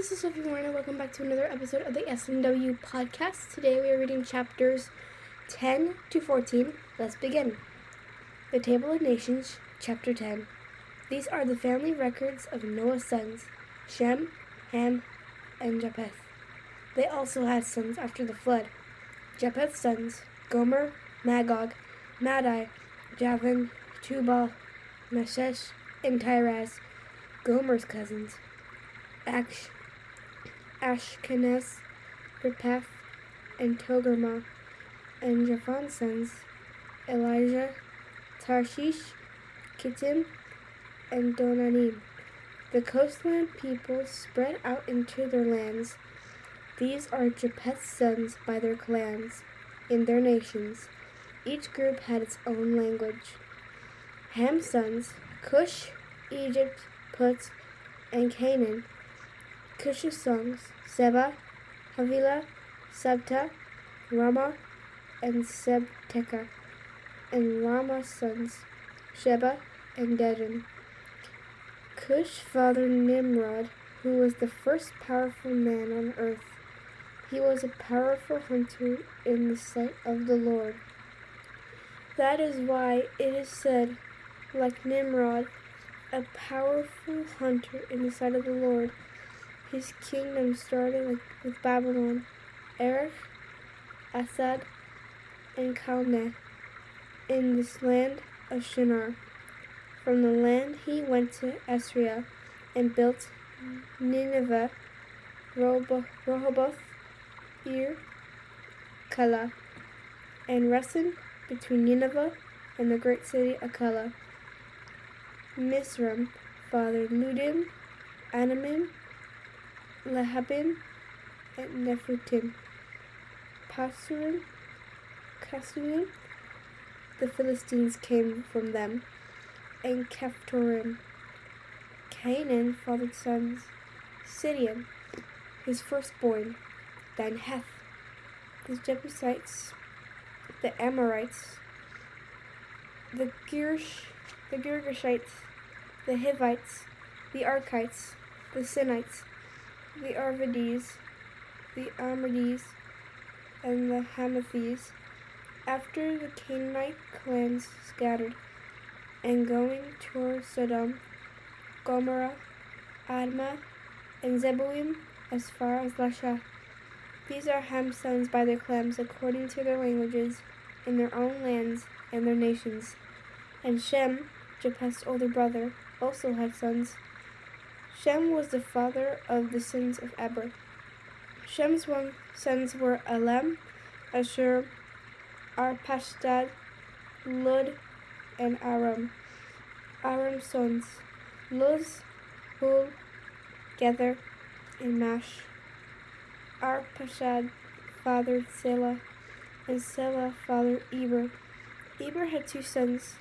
this is Sophie Warner. Welcome back to another episode of the SMW podcast. Today we are reading chapters 10 to 14. Let's begin. The Table of Nations, chapter 10. These are the family records of Noah's sons, Shem, Ham, and Japheth. They also had sons after the flood. Japheth's sons, Gomer, Magog, Madai, Javan, Tubal, Meshesh, and Tiras, Gomer's cousins. Ash, Ashkenaz, Repeth, and Togarmah, and Japhan's sons, Elijah, Tarshish, Kittim, and Donanim. The coastland peoples spread out into their lands. These are Japheth's sons by their clans, in their nations. Each group had its own language. Ham's sons, Cush, Egypt, Put, and Canaan, Cush's sons, Seba, Havilah, Sabta, Rama, and Sebteka, and Rama's sons, Sheba and Dedan. Cush fathered Nimrod, who was the first powerful man on earth. He was a powerful hunter in the sight of the Lord. That is why it is said, like Nimrod, a powerful hunter in the sight of the Lord. His kingdom started like with Babylon, Erech, Asad, and Calneh in this land of Shinar. From the land he went to Assyria and built Nineveh, Rehoboth, Ir, Calah, and Resen between Nineveh and the great city Akala. Misram fathered Ludim, Anamim, Lehabim, and Nephutim. Pasurim, Kasurim, the Philistines came from them, and Kephtorim. Canaan fathered sons, Sidon, his firstborn, then Heth, the Jebusites, the Amorites, the Girsh, the Girgashites, the Hivites, the Arkites, the Sinites, the Arvades, the Armades, and the Hamathes, after the Canaanite clans scattered, and going toward Sodom, Gomorrah, Admah, and Zeboim as far as Lasha. These are Ham's sons by their clans, according to their languages, in their own lands and their nations. And Shem, Japheth's older brother, also had sons. Shem was the father of the sons of Eber. Shem's sons were Elam, Ashur, Arpashdad, Lud, and Aram. Aram's sons, Luz, Hul, Gether, and Mash. Arpachshad fathered Selah, and Selah fathered Eber. Eber had two sons,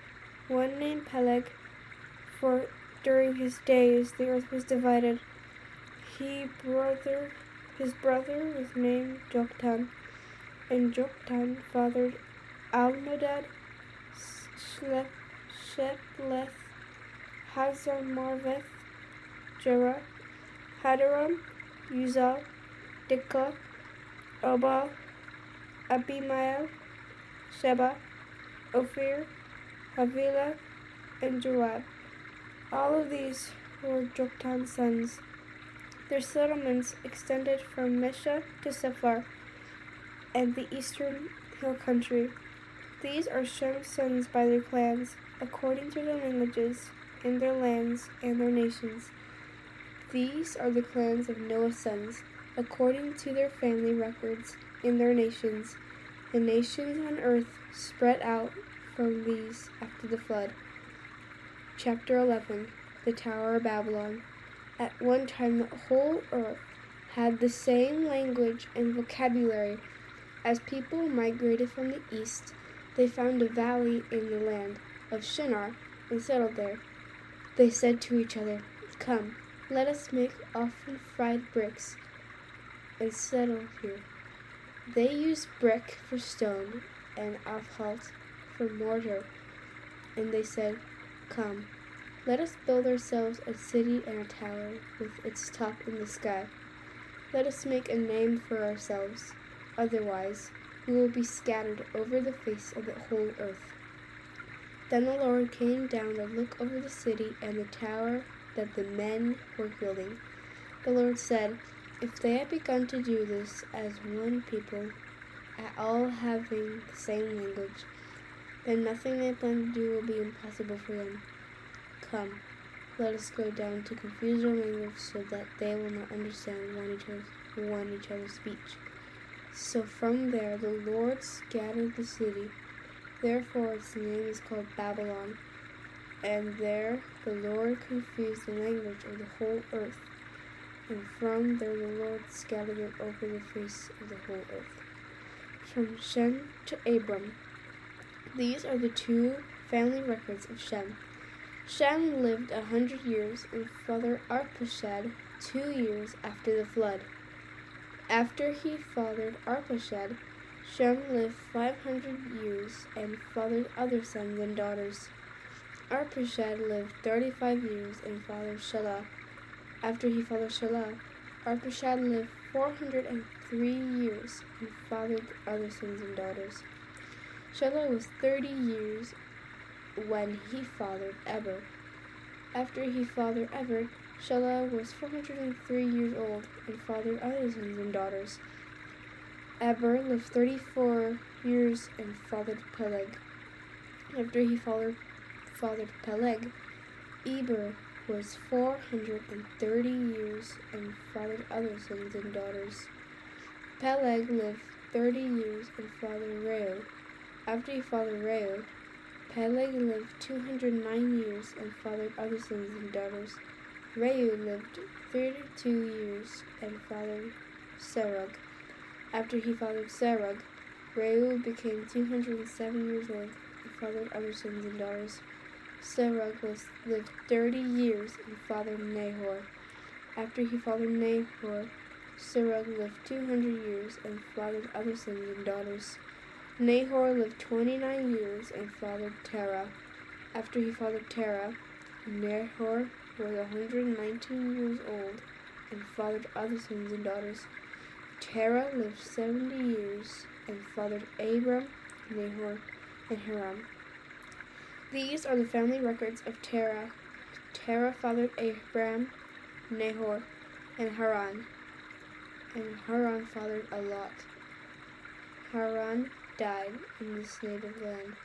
one named Peleg, for during his days the earth was divided. He brother his brother was named Joktan, and Joktan fathered Almodad, Shepleth, Hazarmarveth, Jerah, Hadaram, Uzal, Dikah, Obal, Abimael, Sheba, Ophir, Havilah, and Joab. All of these were Joktan's sons. Their settlements extended from Mesha to Sephar and the eastern hill country. These are Shem's sons by their clans, according to their languages, in their lands and their nations. These are the clans of Noah's sons, according to their family records, in their nations. The nations on earth spread out from these after the flood. Chapter 11 The Tower of Babylon. At one time, the whole earth had the same language and vocabulary. As people migrated from the east, they found a valley in the land of Shinar and settled there. They said to each other, Come, let us make often fried bricks and settle here. They used brick for stone and asphalt for mortar. And they said, Come, let us build ourselves a city and a tower with its top in the sky. Let us make a name for ourselves, otherwise, we will be scattered over the face of the whole earth. Then the Lord came down to look over the city and the tower that the men were building. The Lord said, If they had begun to do this as one people, at all having the same language, then nothing they plan to do will be impossible for them. Come, let us go down to confuse their language so that they will not understand one each other's, one speech. So from there the Lord scattered the city. Therefore its name is called Babylon. And there the Lord confused the language of the whole earth. And from there the Lord scattered it over the face of the whole earth. From Shem to Abram. These are the two family records of Shem. Shem lived a hundred years and fathered Arpachshad two years after the flood. After he fathered Arpachshad, Shem lived five hundred years and fathered other sons and daughters. Arpachshad lived thirty-five years and fathered Shelah. After he fathered Shelah, Arpachshad lived four hundred and three years and fathered other sons and daughters. Shelah was thirty years when he fathered Eber. After he fathered Eber, Shelah was 403 years old and fathered other sons and daughters. Eber lived 34 years and fathered Peleg. After he fathered, fathered Peleg, Eber was 430 years and fathered other sons and daughters. Peleg lived 30 years and fathered Reu. After he fathered Reu, Peleg lived 209 years and fathered other sons and daughters. Reu lived 32 years and fathered Serug. After he fathered Serug, Reu became 207 years old and fathered other sons and daughters. Serug was, lived 30 years and fathered Nahor. After he fathered Nahor, Serug lived 200 years and fathered other sons and daughters. Nahor lived 29 years and fathered Terah. After he fathered Terah, Nahor was 119 years old and fathered other sons and daughters. Terah lived 70 years and fathered Abram, Nahor, and Haran. These are the family records of Terah. Terah fathered Abram, Nahor, and Haran. And Haran fathered a Lot. Haran died in this native land,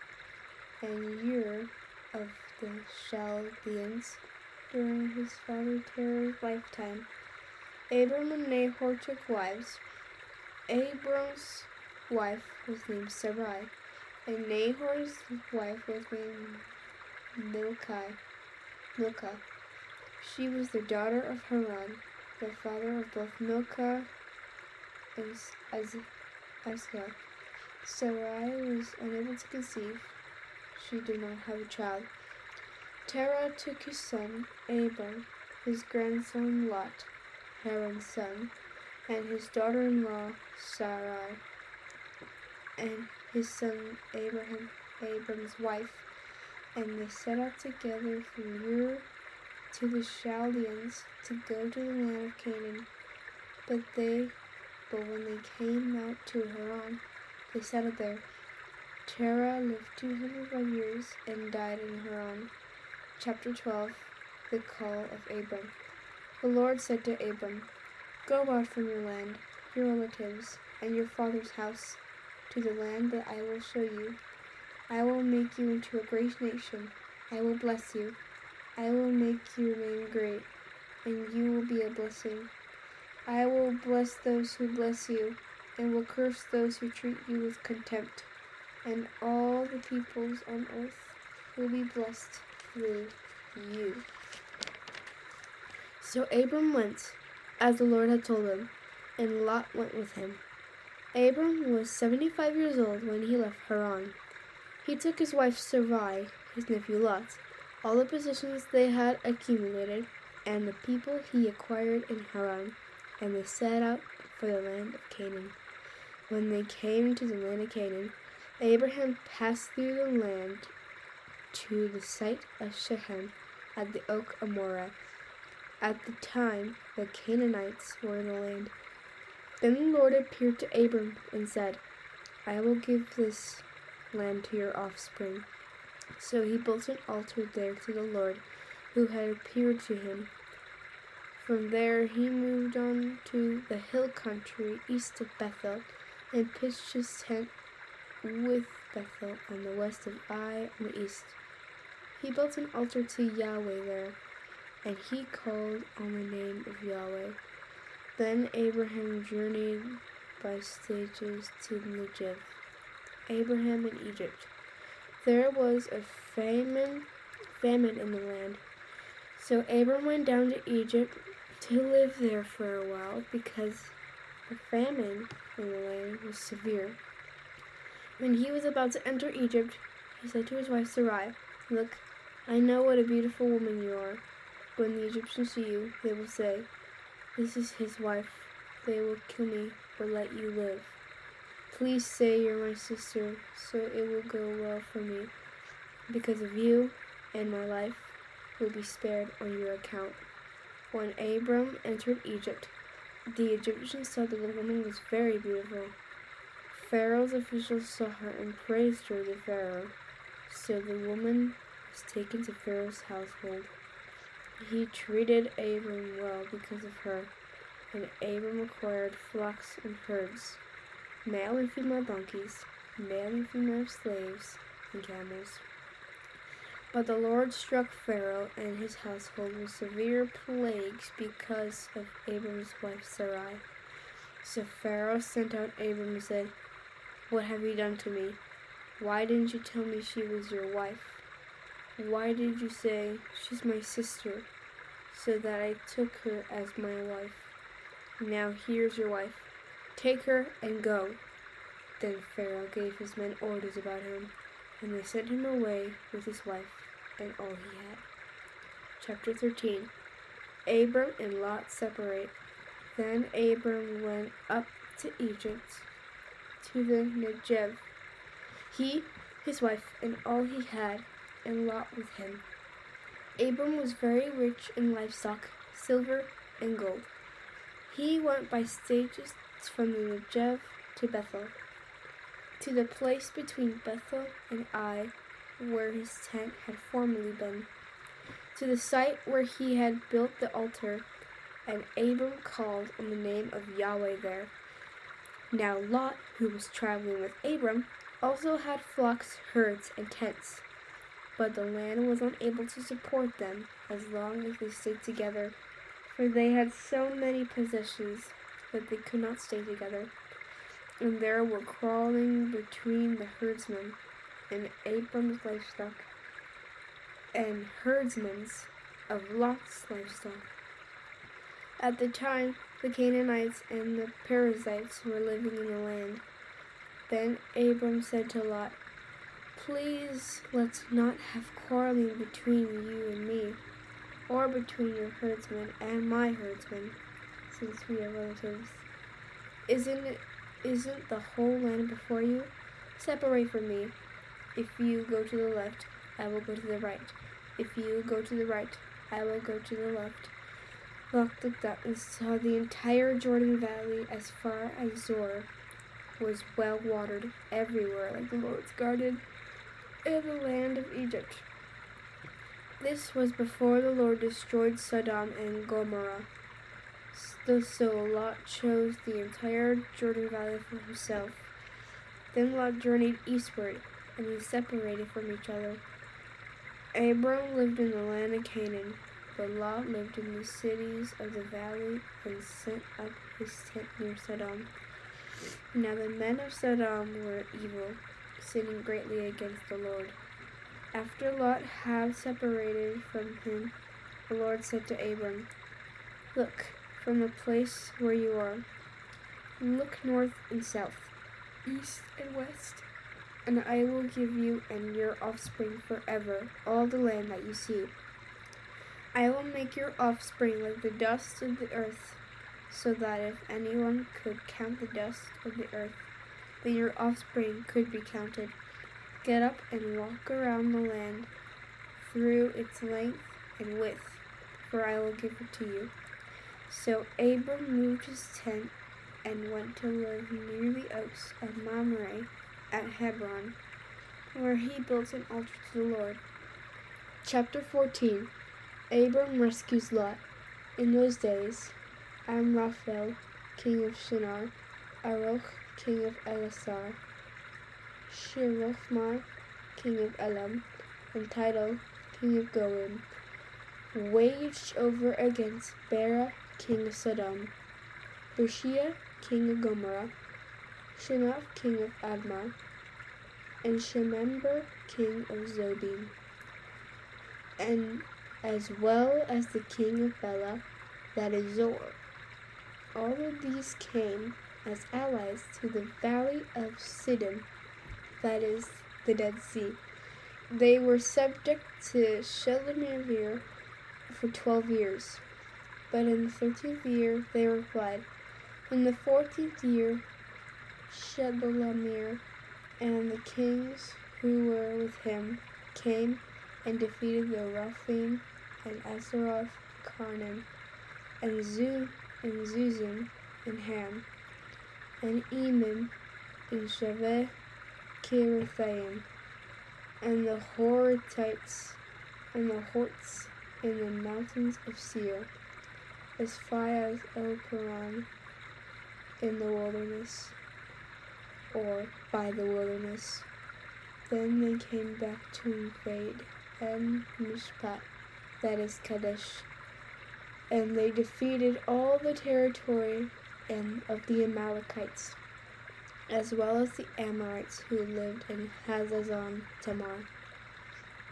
and Ur of the Chaldeans during his father Terah's lifetime. Abram and Nahor took wives. Abram's wife was named Sarai, and Nahor's wife was named Milcah. Milcah. She was the daughter of Haran, the father of both Milcah and Iscah. Sarai was unable to conceive. She did not have a child. Terah took his son, Abram, his grandson Lot, Haran's son, and his daughter-in-law Sarai, and his son Abraham, Abram's wife, and they set out together from Ur to the Chaldeans to go to the land of Canaan. But they, but when they came out to Haran, they settled there. Terah lived 205 years and died in Haran. Chapter 12 The Call of Abram. The Lord said to Abram, Go out from your land, your relatives, and your father's house, to the land that I will show you. I will make you into a great nation. I will bless you. I will make your name great, and you will be a blessing. I will bless those who bless you and will curse those who treat you with contempt, and all the peoples on earth will be blessed through you. So Abram went, as the Lord had told him, and Lot went with him. Abram was seventy five years old when he left Haran. He took his wife Sarai, his nephew Lot, all the possessions they had accumulated, and the people he acquired in Haran, and they set out for the land of Canaan. When they came to the land of Canaan, Abraham passed through the land to the site of Shechem at the oak of Moreh. At the time, the Canaanites were in the land. Then the Lord appeared to Abram and said, I will give this land to your offspring. So he built an altar there to the Lord who had appeared to him. From there he moved on to the hill country east of Bethel and pitched his tent with Bethel on the west of Ai on the east. He built an altar to Yahweh there, and he called on the name of Yahweh. Then Abraham journeyed by stages to Negev. Abraham in Egypt. There was a famine, famine in the land. So Abram went down to Egypt to live there for a while because the famine in the land was severe. When he was about to enter Egypt, he said to his wife Sarai, Look, I know what a beautiful woman you are. When the Egyptians see you, they will say, This is his wife. They will kill me, but let you live. Please say you're my sister, so it will go well for me. Because of you and my life will be spared on your account. When Abram entered Egypt, the Egyptians saw that the woman was very beautiful. Pharaoh's officials saw her and praised her to Pharaoh. So the woman was taken to Pharaoh's household. He treated Abram well because of her, and Abram acquired flocks and herds, male and female donkeys, male and female slaves, and camels. But the Lord struck Pharaoh and his household with severe plagues because of Abram's wife Sarai. So Pharaoh sent out Abram and said, What have you done to me? Why didn't you tell me she was your wife? Why did you say, She's my sister, so that I took her as my wife? Now here's your wife. Take her and go. Then Pharaoh gave his men orders about him, and they sent him away with his wife and all he had. Chapter 13 Abram and Lot separate. Then Abram went up to Egypt, to the Negev. He, his wife, and all he had, and Lot with him. Abram was very rich in livestock, silver, and gold. He went by stages from the Negev to Bethel, to the place between Bethel and Ai, where his tent had formerly been, to the site where he had built the altar, and Abram called on the name of Yahweh there. Now Lot, who was traveling with Abram, also had flocks, herds, and tents. But the land was unable to support them as long as they stayed together, for they had so many possessions that they could not stay together. And there were crawling between the herdsmen and Abram's livestock, and herdsmen's of Lot's livestock. At the time, the Canaanites and the Perizzites were living in the land. Then Abram said to Lot, Please let's not have quarreling between you and me, or between your herdsmen and my herdsmen, since we are relatives. Isn't isn't the whole land before you? Separate from me, if you go to the left, I will go to the right. If you go to the right, I will go to the left. Lot looked up and saw the entire Jordan Valley as far as Zoar was well watered everywhere like the Lord's garden in the land of Egypt. This was before the Lord destroyed Sodom and Gomorrah. So Lot chose the entire Jordan Valley for himself. Then Lot journeyed eastward and he separated from each other. Abram lived in the land of Canaan, but Lot lived in the cities of the valley and set up his tent near Sodom. Now the men of Sodom were evil, sinning greatly against the Lord. After Lot had separated from him, the Lord said to Abram, Look from the place where you are. Look north and south, east and west and I will give you and your offspring forever all the land that you see. I will make your offspring like the dust of the earth, so that if anyone could count the dust of the earth, then your offspring could be counted. Get up and walk around the land through its length and width, for I will give it to you. So Abram moved his tent and went to live near the oaks of Mamre at Hebron, where he built an altar to the Lord. Chapter 14 Abram rescues Lot. In those days, Amraphel, king of Shinar, Aroch, king of Elasar, Sherophmar, king of Elam, and Tidal, king of Goim, waged over against Bera, king of Sodom, Bershiah, king of Gomorrah, Shinath, king of Admah, and Shemember, king of Zobim, and as well as the king of Bela, that is Zoar. All of these came as allies to the valley of Siddim, that is the Dead Sea. They were subject to Shelemivir for twelve years, but in the thirteenth year they were fled. In the fourteenth year, Shelemir and the kings who were with him came and defeated the Rephaim and Asaroth, Karnan, and Zu and Zuzim and Ham, and Emim and Shaveh Kirithaim, and the Horatites and the Horts in the mountains of Seir, as far as El Paran in the wilderness, or by the wilderness. Then they came back to invade and Mishpat, that is Kadesh, and they defeated all the territory and of the Amalekites, as well as the Amorites who lived in Hazazon Tamar.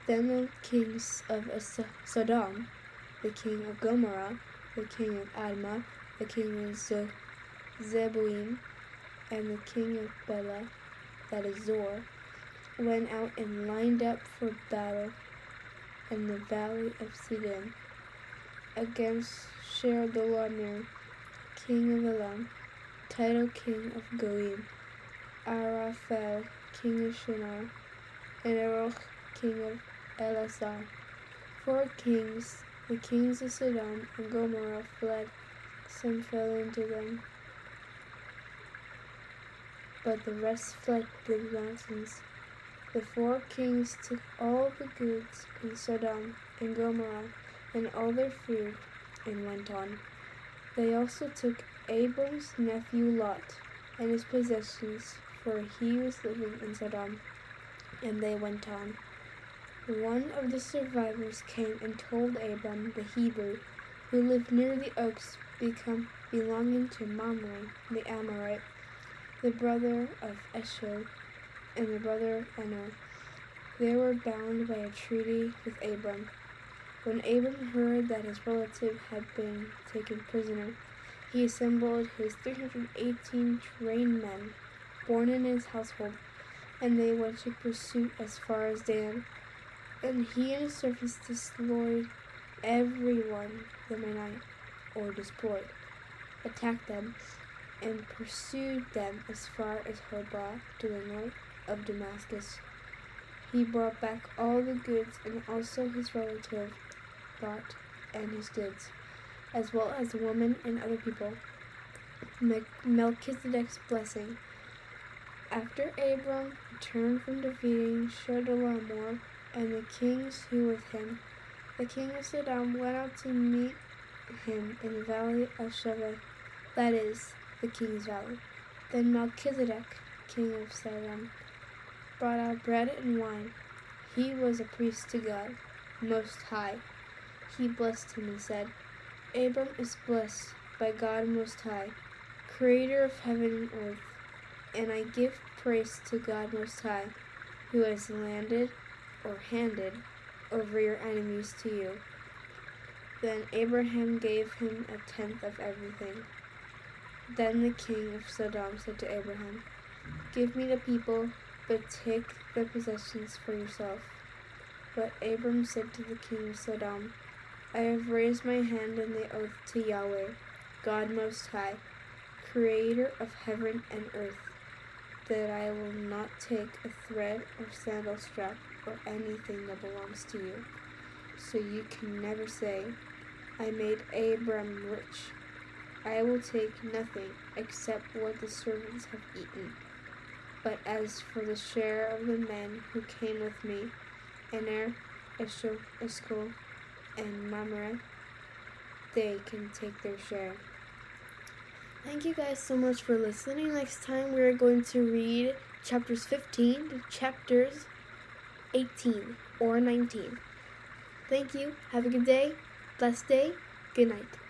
Then the kings of Sodom, the king of Gomorrah, the king of Admah, the king of Ze- Zeboim, and the king of Bela, that is Zoar, went out and lined up for battle in the valley of Sidon against Sheredolamir, king of Elam, Tidal king of Goim, Araphel, king of Shinar, and Aroch, king of Elasar. Four kings, the kings of Sodom and Gomorrah, fled. Some fell into them, but the rest fled to the mountains. The four kings took all the goods in Sodom and Gomorrah and all their food and went on. They also took Abram's nephew Lot and his possessions, for he was living in Sodom, and they went on. One of the survivors came and told Abram the Hebrew, who lived near the oaks become, belonging to Mamre the Amorite, the brother of Eshod, and the brother Aner. They were bound by a treaty with Abram. When Abram heard that his relative had been taken prisoner, he assembled his 318 trained men born in his household, and they went to pursuit as far as Dan. And he and his servants destroyed everyone the Minnite, or destroyed, attacked them, and pursued them as far as Hobah to the north of Damascus. He brought back all the goods and also his relative Lot and his goods, as well as the woman and other people. Melchizedek's blessing. After Abram returned from defeating Chedorlaomer and the kings who were with him, the king of Sodom went out to meet him in the valley of Shaveh, that is, the king's valley. Then Melchizedek, king of Salem, brought out bread and wine. He was a priest to God, Most High. He blessed him and said, Abram is blessed by God Most High, creator of heaven and earth, and I give praise to God Most High, who has landed or handed over your enemies to you. Then Abraham gave him a tenth of everything. Then the king of Sodom said to Abraham, Give me the people, but take their possessions for yourself. But Abram said to the king of Sodom, I have raised my hand in the oath to Yahweh, God Most High, creator of heaven and earth, that I will not take a thread or sandal strap or anything that belongs to you. So you can never say, I made Abram rich, I will take nothing except what the servants have eaten. But as for the share of the men who came with me, Aner, Eshcol, and Mamre, they can take their share. Thank you guys so much for listening. Next time we're going to read chapters 15 to chapters 18 or 19. Thank you. Have a good day. Blessed day. Good night.